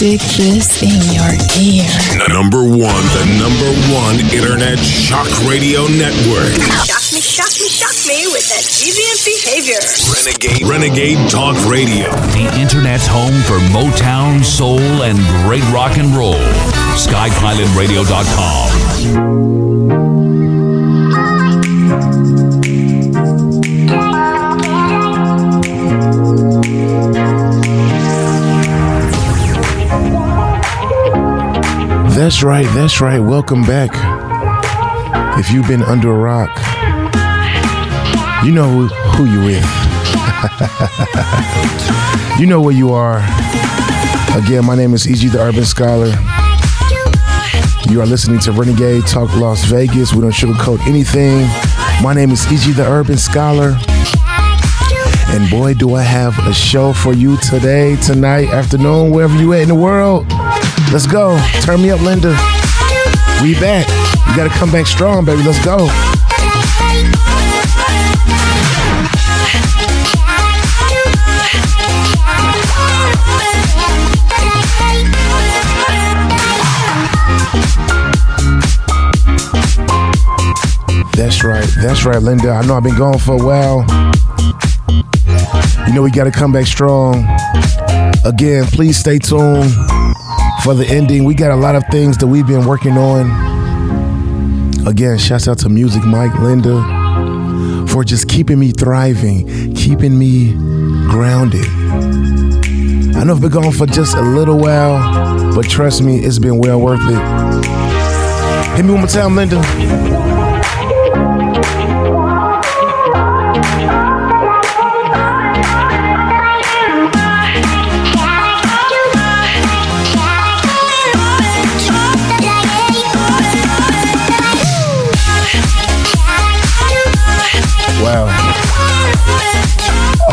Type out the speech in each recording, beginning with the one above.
Stick this in your ear. The Number one, the number one internet shock radio network. Shock me, shock me, shock me with that deviant behavior. Renegade, Renegade Talk Radio. The internet's home for Motown, soul, and great rock and roll. SkyPilotRadio.com. That's right, that's right. Welcome back. If you've been under a rock, you know who, you with. you know where you are. Again, my name is E.G. the Urban Scholar. You are listening to Renegade Talk Las Vegas. We don't sugarcoat anything. My name is E.G. the Urban Scholar. And boy, do I have a show for you today, tonight, afternoon, wherever you at in the world. Let's go. Turn me up, Linda. We back. You gotta come back strong, baby. Let's go. That's right. That's right, Linda. I know I've been gone for a while. You know we gotta come back strong. Again, please stay tuned for the ending. We got a lot of things that we've been working on. Again, shouts out to Music Mike, Linda, for just keeping me thriving, keeping me grounded. I know I've been gone for just a little while, but trust me, it's been well worth it. Hit me one more time, Linda.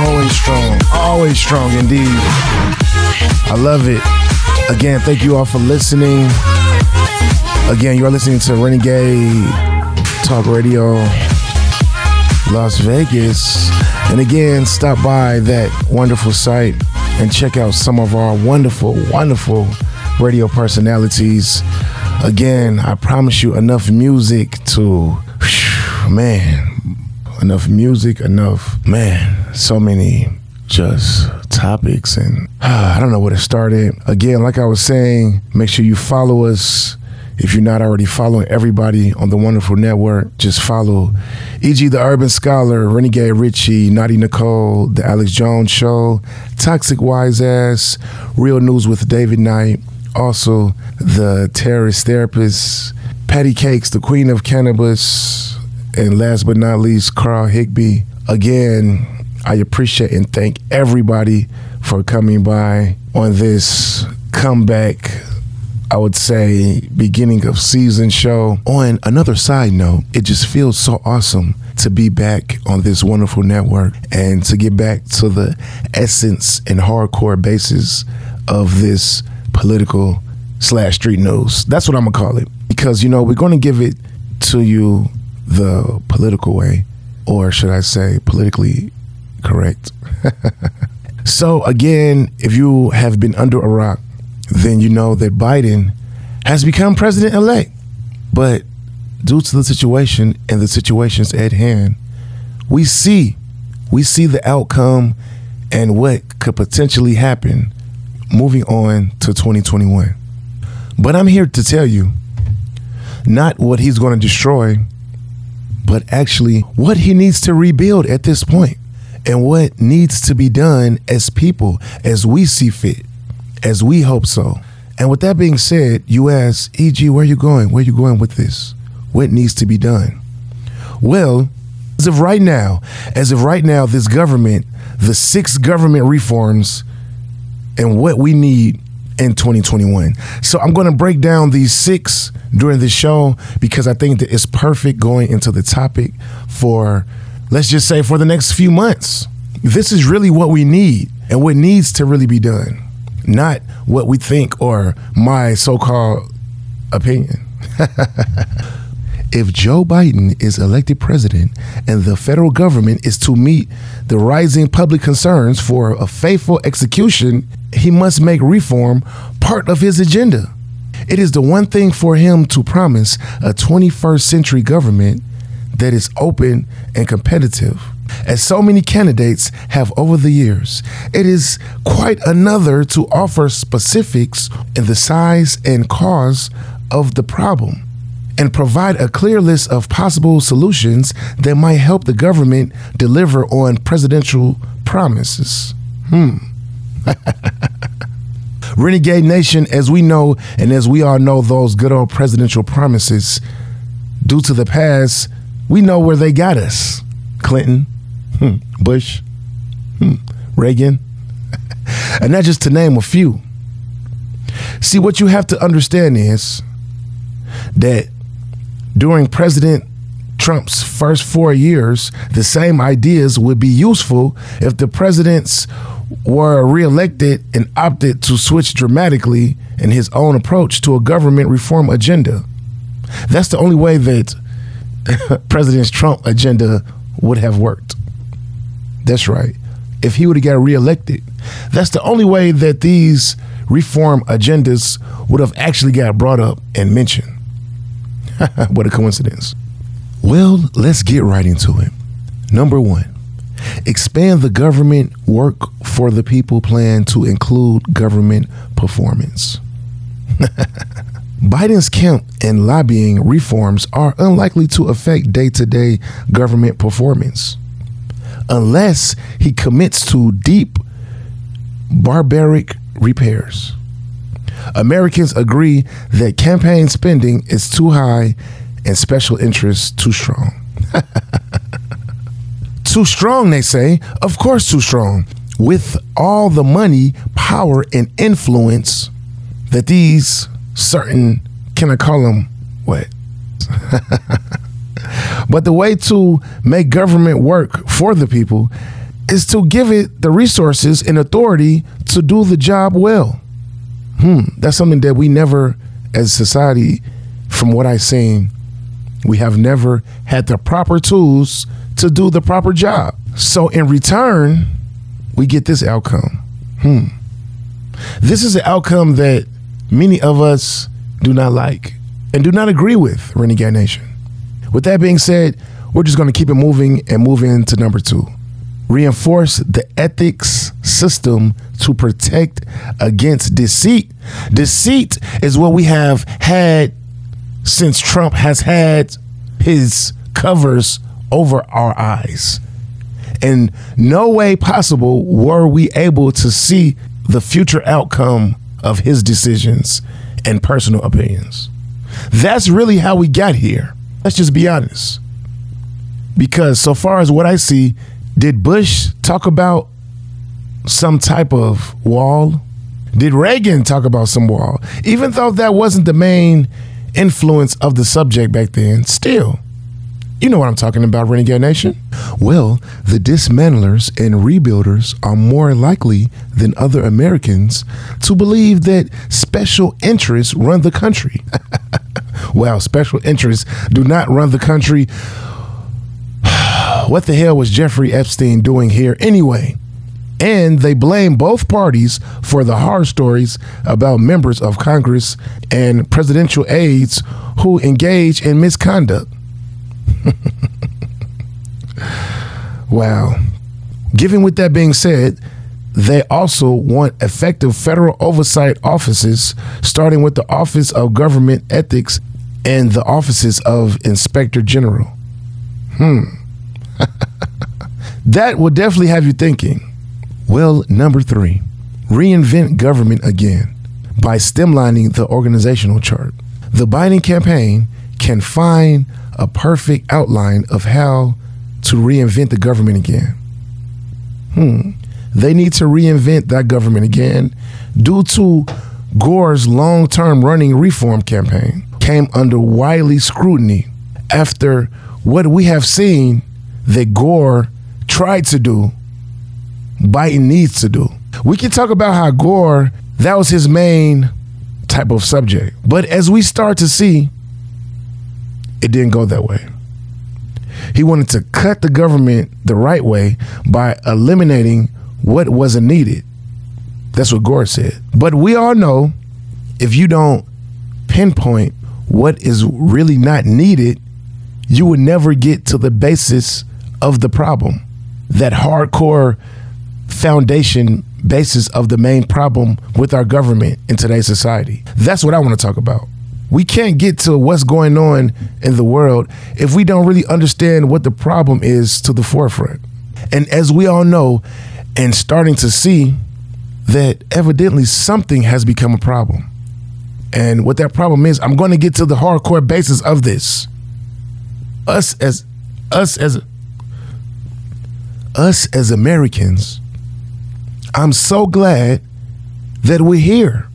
Always strong. Always strong indeed. I love it. Again, thank you all for listening. Again, you are listening to Renegade Talk Radio Las Vegas. And again, stop by that wonderful site and check out some of our wonderful, wonderful radio personalities. Again, I promise you enough music to, man, enough music, enough, man, so many just topics and I don't know where to start it. Again, like I was saying, make sure you follow us. If you're not already following everybody on the wonderful network, just follow E.G. the Urban Scholar, Renegade Richie, Naughty Nicole, The Alex Jones Show, Toxic Wise Ass, Real News with David Knight, also The Terrorist Therapist, Patty Cakes, the Queen of Cannabis, and last but not least, Carl Higbie. Again, I appreciate and thank everybody for coming by on this comeback. I would say beginning of season show. On another side note, it just feels so awesome to be back on this wonderful network and to get back to the essence and hardcore basis of this political slash street news. That's what I'm gonna call it. Because you know, we're gonna give it to you the political way, or should I say, politically correct. so, again, if you have been under a rock, then you know that Biden has become president elect. But due to the situation and the situations at hand, we see we see the outcome and what could potentially happen moving on to 2021. But I'm here to tell you not what he's going to destroy, but actually what he needs to rebuild at this point and what needs to be done as people, as we see fit, as we hope so. And with that being said, you ask, E.G., where are you going? Where are you going with this? What needs to be done? Well, as of right now, as of right now, this government, the six government reforms and what we need in 2021. So I'm going to break down these six during the show because I think that it's perfect going into the topic for, let's just say, for the next few months. This is really what we need and what needs to really be done, not what we think or my so called opinion. if Joe Biden is elected president and the federal government is to meet the rising public concerns for a faithful execution, he must make reform part of his agenda. It is the one thing for him to promise a 21st century government that is open and competitive. As so many candidates have over the years, it is quite another to offer specifics in the size and cause of the problem and provide a clear list of possible solutions that might help the government deliver on presidential promises. Hmm. Renegade Nation, as we know, and as we all know, those good old presidential promises, due to the past, we know where they got us. Clinton, hmm, Bush, hmm, Reagan, and that's just to name a few. See, what you have to understand is that during President Trump's first four years, the same ideas would be useful if the presidents were reelected and opted to switch dramatically in his own approach to a government reform agenda. That's the only way that President Trump agenda would have worked. That's right. If he would have got reelected, that's the only way that these reform agendas would have actually got brought up and mentioned. what a coincidence. Well, let's get right into it. Number one, expand the government work for the people plan to include government performance. Biden's camp and lobbying reforms are unlikely to affect day to day government performance unless he commits to deep, barbaric repairs. Americans agree that campaign spending is too high and special interests too strong. too strong, they say. Of course, too strong. With all the money, power, and influence that these certain, can I call them what? but the way to make government work for the people is to give it the resources and authority to do the job well hmm, that's something that we never, as society, from what I've seen, we have never had the proper tools to do the proper job. So in return, we get this outcome. Hmm. This is an outcome that many of us do not like and do not agree with, Renegade Nation. With that being said, we're just going to keep it moving and move into number two reinforce the ethics system to protect against deceit. Deceit is what we have had since Trump has had his covers over our eyes. In no way possible were we able to see the future outcome of his decisions and personal opinions. That's really how we got here. Let's just be honest. Because so far as what I see, did Bush talk about some type of wall? Did Reagan talk about some wall? Even though that wasn't the main influence of the subject back then, still, you know what I'm talking about, Renegade Nation? Well, the dismantlers and rebuilders are more likely than other Americans to believe that special interests run the country. well, special interests do not run the country what the hell was Jeffrey Epstein doing here anyway? And they blame both parties for the horror stories about members of Congress and presidential aides who engage in misconduct. wow. Given with that being said, they also want effective federal oversight offices, starting with the Office of Government Ethics and the offices of Inspector General. Hmm. that will definitely have you thinking. Well, number three, reinvent government again by stemlining the organizational chart. The Biden campaign can find a perfect outline of how to reinvent the government again. Hmm. They need to reinvent that government again due to Gore's long term running reform campaign came under wily scrutiny after what we have seen that Gore tried to do, Biden needs to do. We can talk about how Gore, that was his main type of subject. But as we start to see, it didn't go that way. He wanted to cut the government the right way by eliminating what wasn't needed. That's what Gore said. But we all know if you don't pinpoint what is really not needed, you would never get to the basis of the problem. That hardcore foundation basis of the main problem with our government in today's society. That's what I want to talk about. We can't get to what's going on in the world if we don't really understand what the problem is to the forefront. And as we all know, and starting to see that evidently something has become a problem. And what that problem is, I'm going to get to the hardcore basis of this. Us as us as us as Americans, I'm so glad that we're here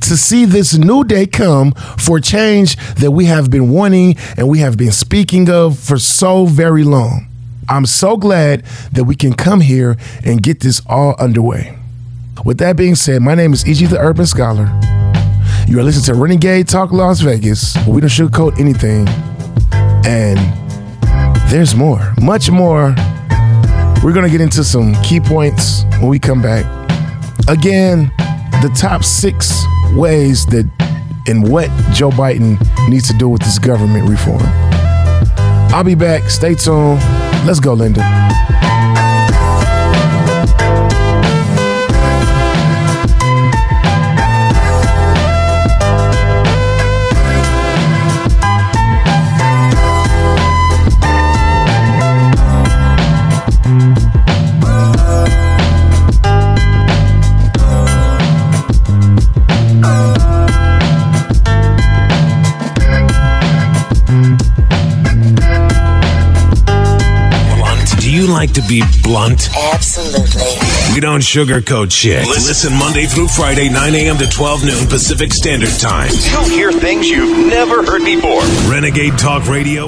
to see this new day come for change that we have been wanting and we have been speaking of for so very long. I'm so glad that we can come here and get this all underway. With that being said, my name is E.G. the Urban Scholar. You are listening to Renegade Talk Las Vegas. We don't sugarcoat anything. And there's more, much more. We're going to get into some key points when we come back. Again, the top six ways that and what Joe Biden needs to do with this government reform. I'll be back. Stay tuned. Let's go, Linda. To be blunt? Absolutely. We don't sugarcoat shit. Listen Monday through Friday, 9 a.m. to 12 noon Pacific Standard Time. You'll hear things you've never heard before. Renegade Talk Radio.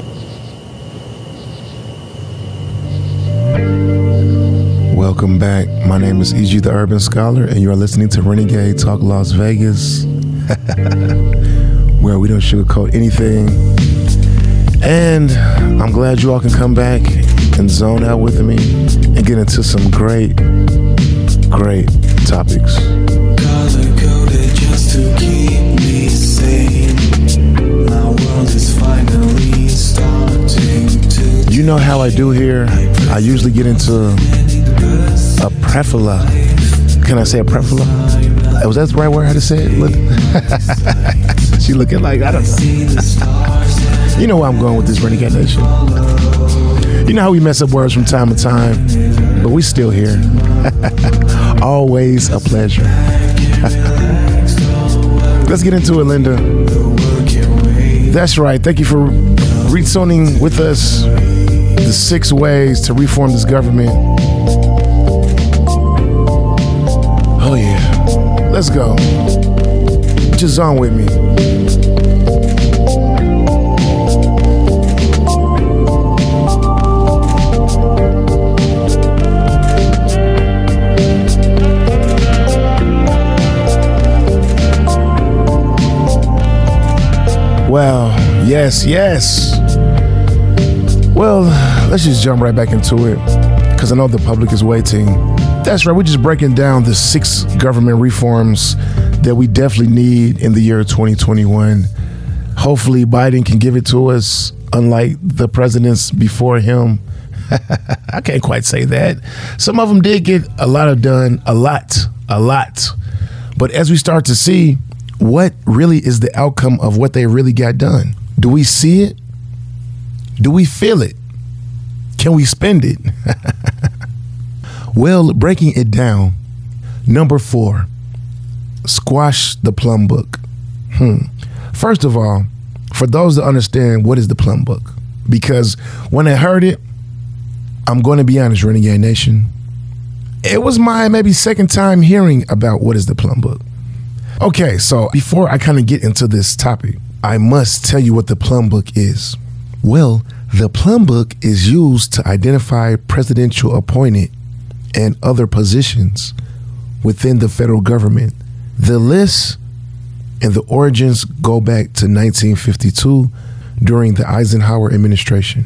Welcome back. My name is E.G. the Urban Scholar, and you are listening to Renegade Talk Las Vegas, where we don't sugarcoat anything. And I'm glad you all can come back and zone out with me and get into some great, great topics. Color coded just to keep me sane. My world is finally starting to. You know how I do here. I usually get into a prefala. Can I say a prefala? Was that the right word how to say it? Look. she looking like I don't know. you know where I'm going with this Renegade Nation. You know how we mess up words from time to time, but we still here. Always a pleasure. Let's get into it, Linda. That's right. Thank you for retuning with us. The six ways to reform this government. Oh yeah. Let's go. Just on with me. Yes, yes. Well, let's just jump right back into it because I know the public is waiting. That's right, we're just breaking down the six government reforms that we definitely need in the year 2021. Hopefully, Biden can give it to us, unlike the presidents before him. I can't quite say that. Some of them did get a lot of done, a lot, a lot. But as we start to see what really is the outcome of what they really got done, do we see it? Do we feel it? Can we spend it? well, breaking it down, number four, squash the plum book. Hmm. First of all, for those that understand what is the plum book, because when I heard it, I'm going to be honest, Renegade Nation, it was my maybe second time hearing about what is the plum book. Okay, so before I kind of get into this topic, I must tell you what the plum book is. Well, the plum book is used to identify presidential appointed and other positions within the federal government. The list and the origins go back to 1952 during the Eisenhower administration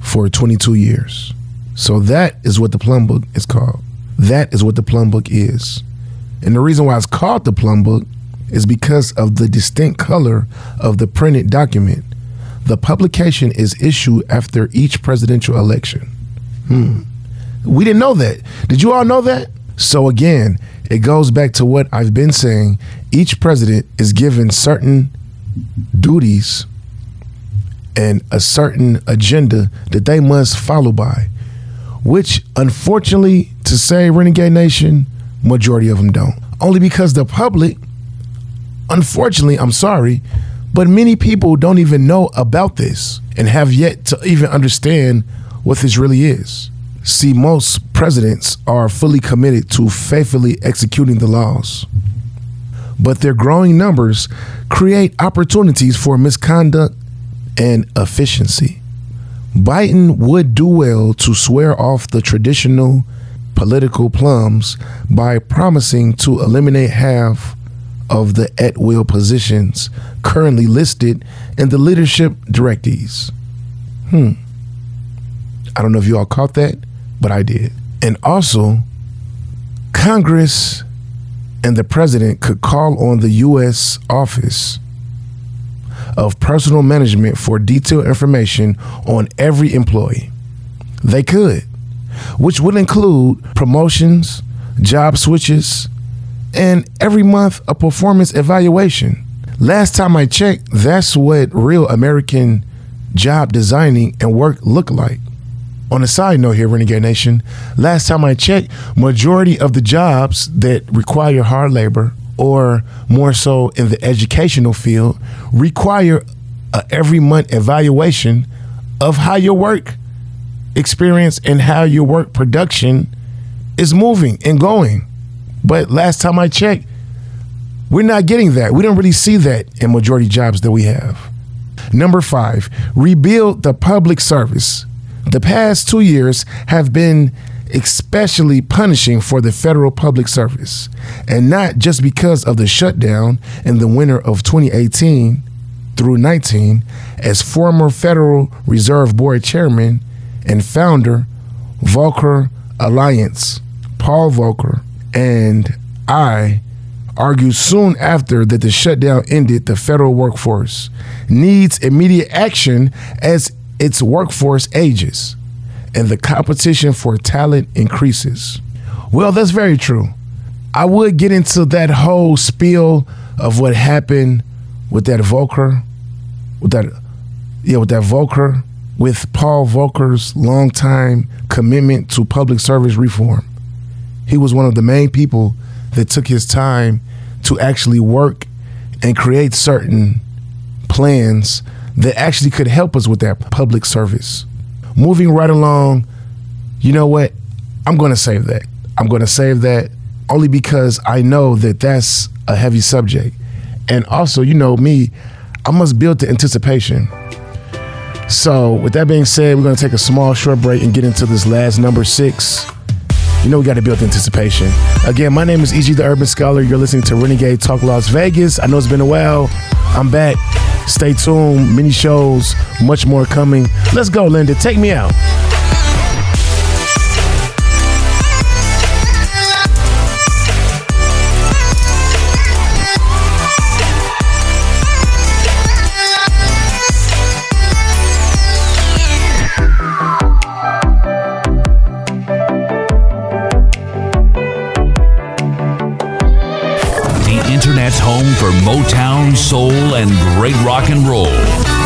for 22 years. So that is what the Plum Book is called. That is what the Plum Book is. And the reason why it's called the Plum Book is because of the distinct color of the printed document. The publication is issued after each presidential election. Hmm. We didn't know that. Did you all know that? So again, it goes back to what I've been saying. Each president is given certain duties and a certain agenda that they must follow by, which unfortunately, to say Renegade Nation, majority of them don't. Only because the public, unfortunately, I'm sorry, but many people don't even know about this and have yet to even understand what this really is. See, most presidents are fully committed to faithfully executing the laws, but their growing numbers create opportunities for misconduct and efficiency. Biden would do well to swear off the traditional political plums by promising to eliminate half of the at will positions currently listed in the leadership directees. Hmm. I don't know if you all caught that, but I did. And also, Congress and the president could call on the U.S. Office of Personnel Management for detailed information on every employee. They could, which would include promotions, job switches, and every month a performance evaluation. Last time I checked, that's what real American job designing and work look like. On a side note here, Renegade Nation, last time I checked, majority of the jobs that require hard labor or more so in the educational field require a every month evaluation of how your work experience and how your work production is moving and going. But last time I checked, we're not getting that. We don't really see that in majority jobs that we have. Number five, rebuild the public service. The past two years have been especially punishing for the federal public service, and not just because of the shutdown in the winter of 2018 through 19, as former Federal Reserve Board chairman and founder, Volcker Alliance, Paul Volcker, and I argued soon after that the shutdown ended the federal workforce needs immediate action as its workforce ages and the competition for talent increases. Well, that's very true. I would get into that whole spiel of what happened with that Volcker, with that, yeah, with that Volcker, with Paul Volcker's longtime commitment to public service reform. He was one of the main people that took his time to actually work and create certain plans that actually could help us with that public service. Moving right along, you know what? I'm going to save that. I'm going to save that only because I know that that's a heavy subject. And also, you know me, I must build the anticipation. So, with that being said, we're going to take a small short break and get into this last number six. You know, we got to build anticipation. Again, my name is EG the Urban Scholar. You're listening to Renegade Talk Las Vegas. I know it's been a while. I'm back. Stay tuned. Mini shows, much more coming. Let's go, Linda. Take me out. Home for Motown, soul, and great rock and roll.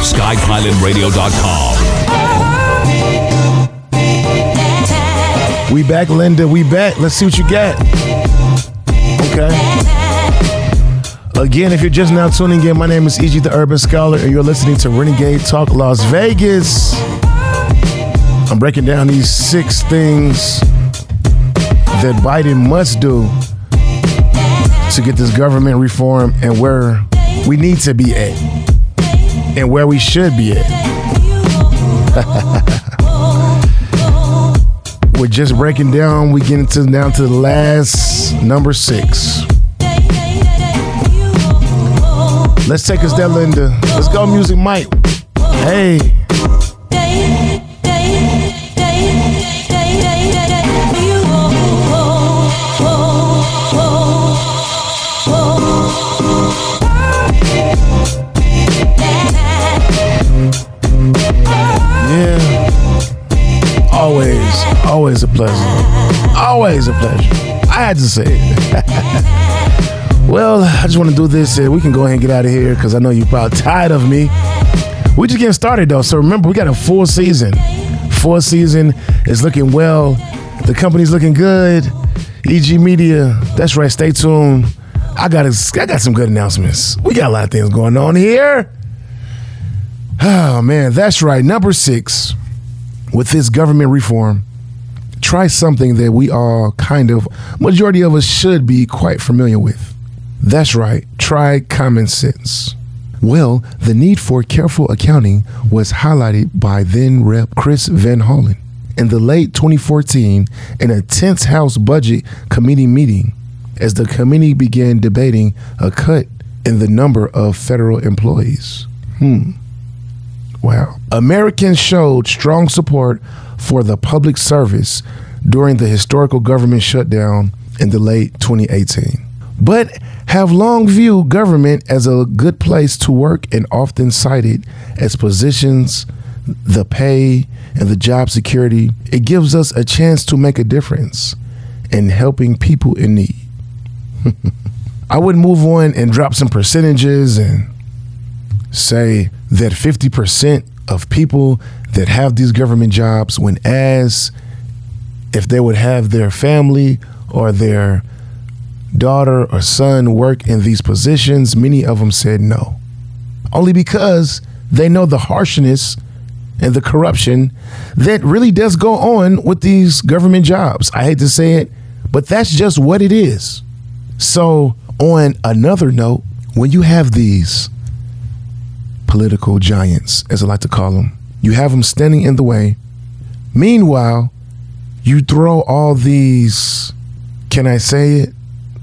SkyPilotRadio.com. We back, Linda. We back. Let's see what you got. Okay. Again, if you're just now tuning in, my name is EG the Urban Scholar, and you're listening to Renegade Talk Las Vegas. I'm breaking down these six things that Biden must do to get this government reform and where we need to be at and where we should be at. We're just breaking down. We get into down to the last number six. Let's take us there, Linda. Let's go, Music Mike. Hey. Always, always a pleasure. Always a pleasure. I had to say it. well, I just want to do this. Uh, we can go ahead and get out of here because I know you're probably tired of me. We just getting started though. So remember, we got a full season. Full season is looking well. The company's looking good. EG Media. That's right. Stay tuned. I got a, I got some good announcements. We got a lot of things going on here. Oh man, that's right. Number six, with this government reform, try something that we all kind of, majority of us should be quite familiar with. That's right. Try common sense. Well, the need for careful accounting was highlighted by then Rep. Chris Van Hollen in the late 2014 in a tense House Budget Committee meeting as the committee began debating a cut in the number of federal employees. Hmm. Wow. Americans showed strong support for the public service during the historical government shutdown in the late 2018, but have long viewed government as a good place to work and often cited as positions, the pay, and the job security. It gives us a chance to make a difference in helping people in need. I would move on and drop some percentages and say that 50% of people that have these government jobs, when asked if they would have their family or their daughter or son work in these positions, many of them said no. Only because they know the harshness and the corruption that really does go on with these government jobs. I hate to say it, but that's just what it is. So, on another note, when you have these political giants, as I like to call them, you have them standing in the way. Meanwhile, you throw all these, can I say it?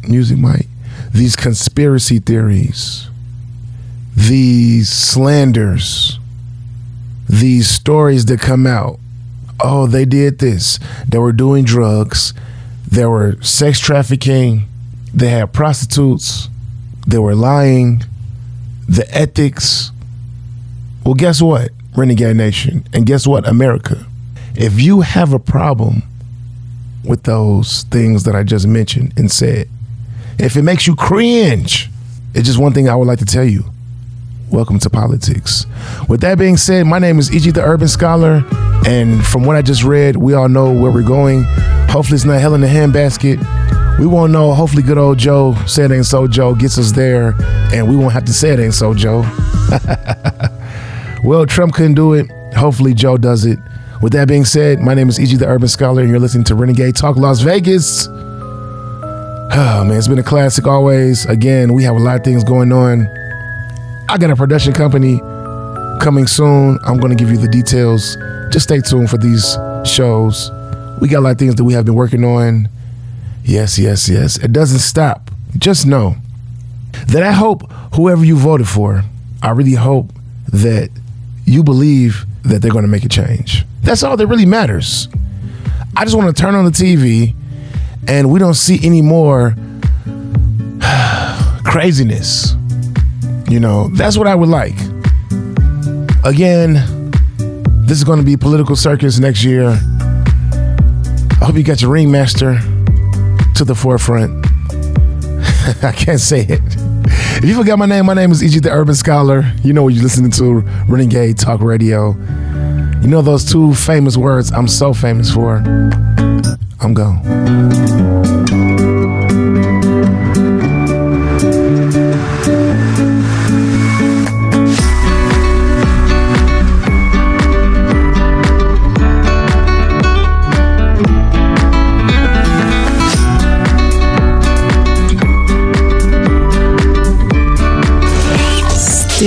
Music Mike. These conspiracy theories, these slanders, these stories that come out. Oh, they did this. They were doing drugs. They were sex trafficking. They had prostitutes. They were lying. The ethics. Well, guess what, Renegade Nation? And guess what, America? If you have a problem with those things that I just mentioned and said, if it makes you cringe, it's just one thing I would like to tell you. Welcome to politics. With that being said, my name is E.G. the Urban Scholar, and from what I just read, we all know where we're going. Hopefully, it's not hell in the handbasket. We won't know. Hopefully, good old Joe, say it ain't so Joe, gets us there, and we won't have to say it ain't so Joe. well, Trump couldn't do it. Hopefully, Joe does it. With that being said, my name is E.G. the Urban Scholar, and you're listening to Renegade Talk Las Vegas. Oh, man, it's been a classic always. Again, we have a lot of things going on. I got a production company coming soon. I'm going to give you the details. Just stay tuned for these shows. We got a lot of things that we have been working on. Yes, yes, yes. It doesn't stop. Just know that I hope whoever you voted for, I really hope that you believe that they're going to make a change. That's all that really matters. I just want to turn on the TV and we don't see any more craziness. You know, that's what I would like. Again, this is going to be political circus next year. I hope you got your ringmaster to the forefront. I can't say it. If you forgot my name, my name is E.G. the Urban Scholar. You know what you're listening to, Renegade Talk Radio. You know those two famous words I'm so famous for. I'm gone.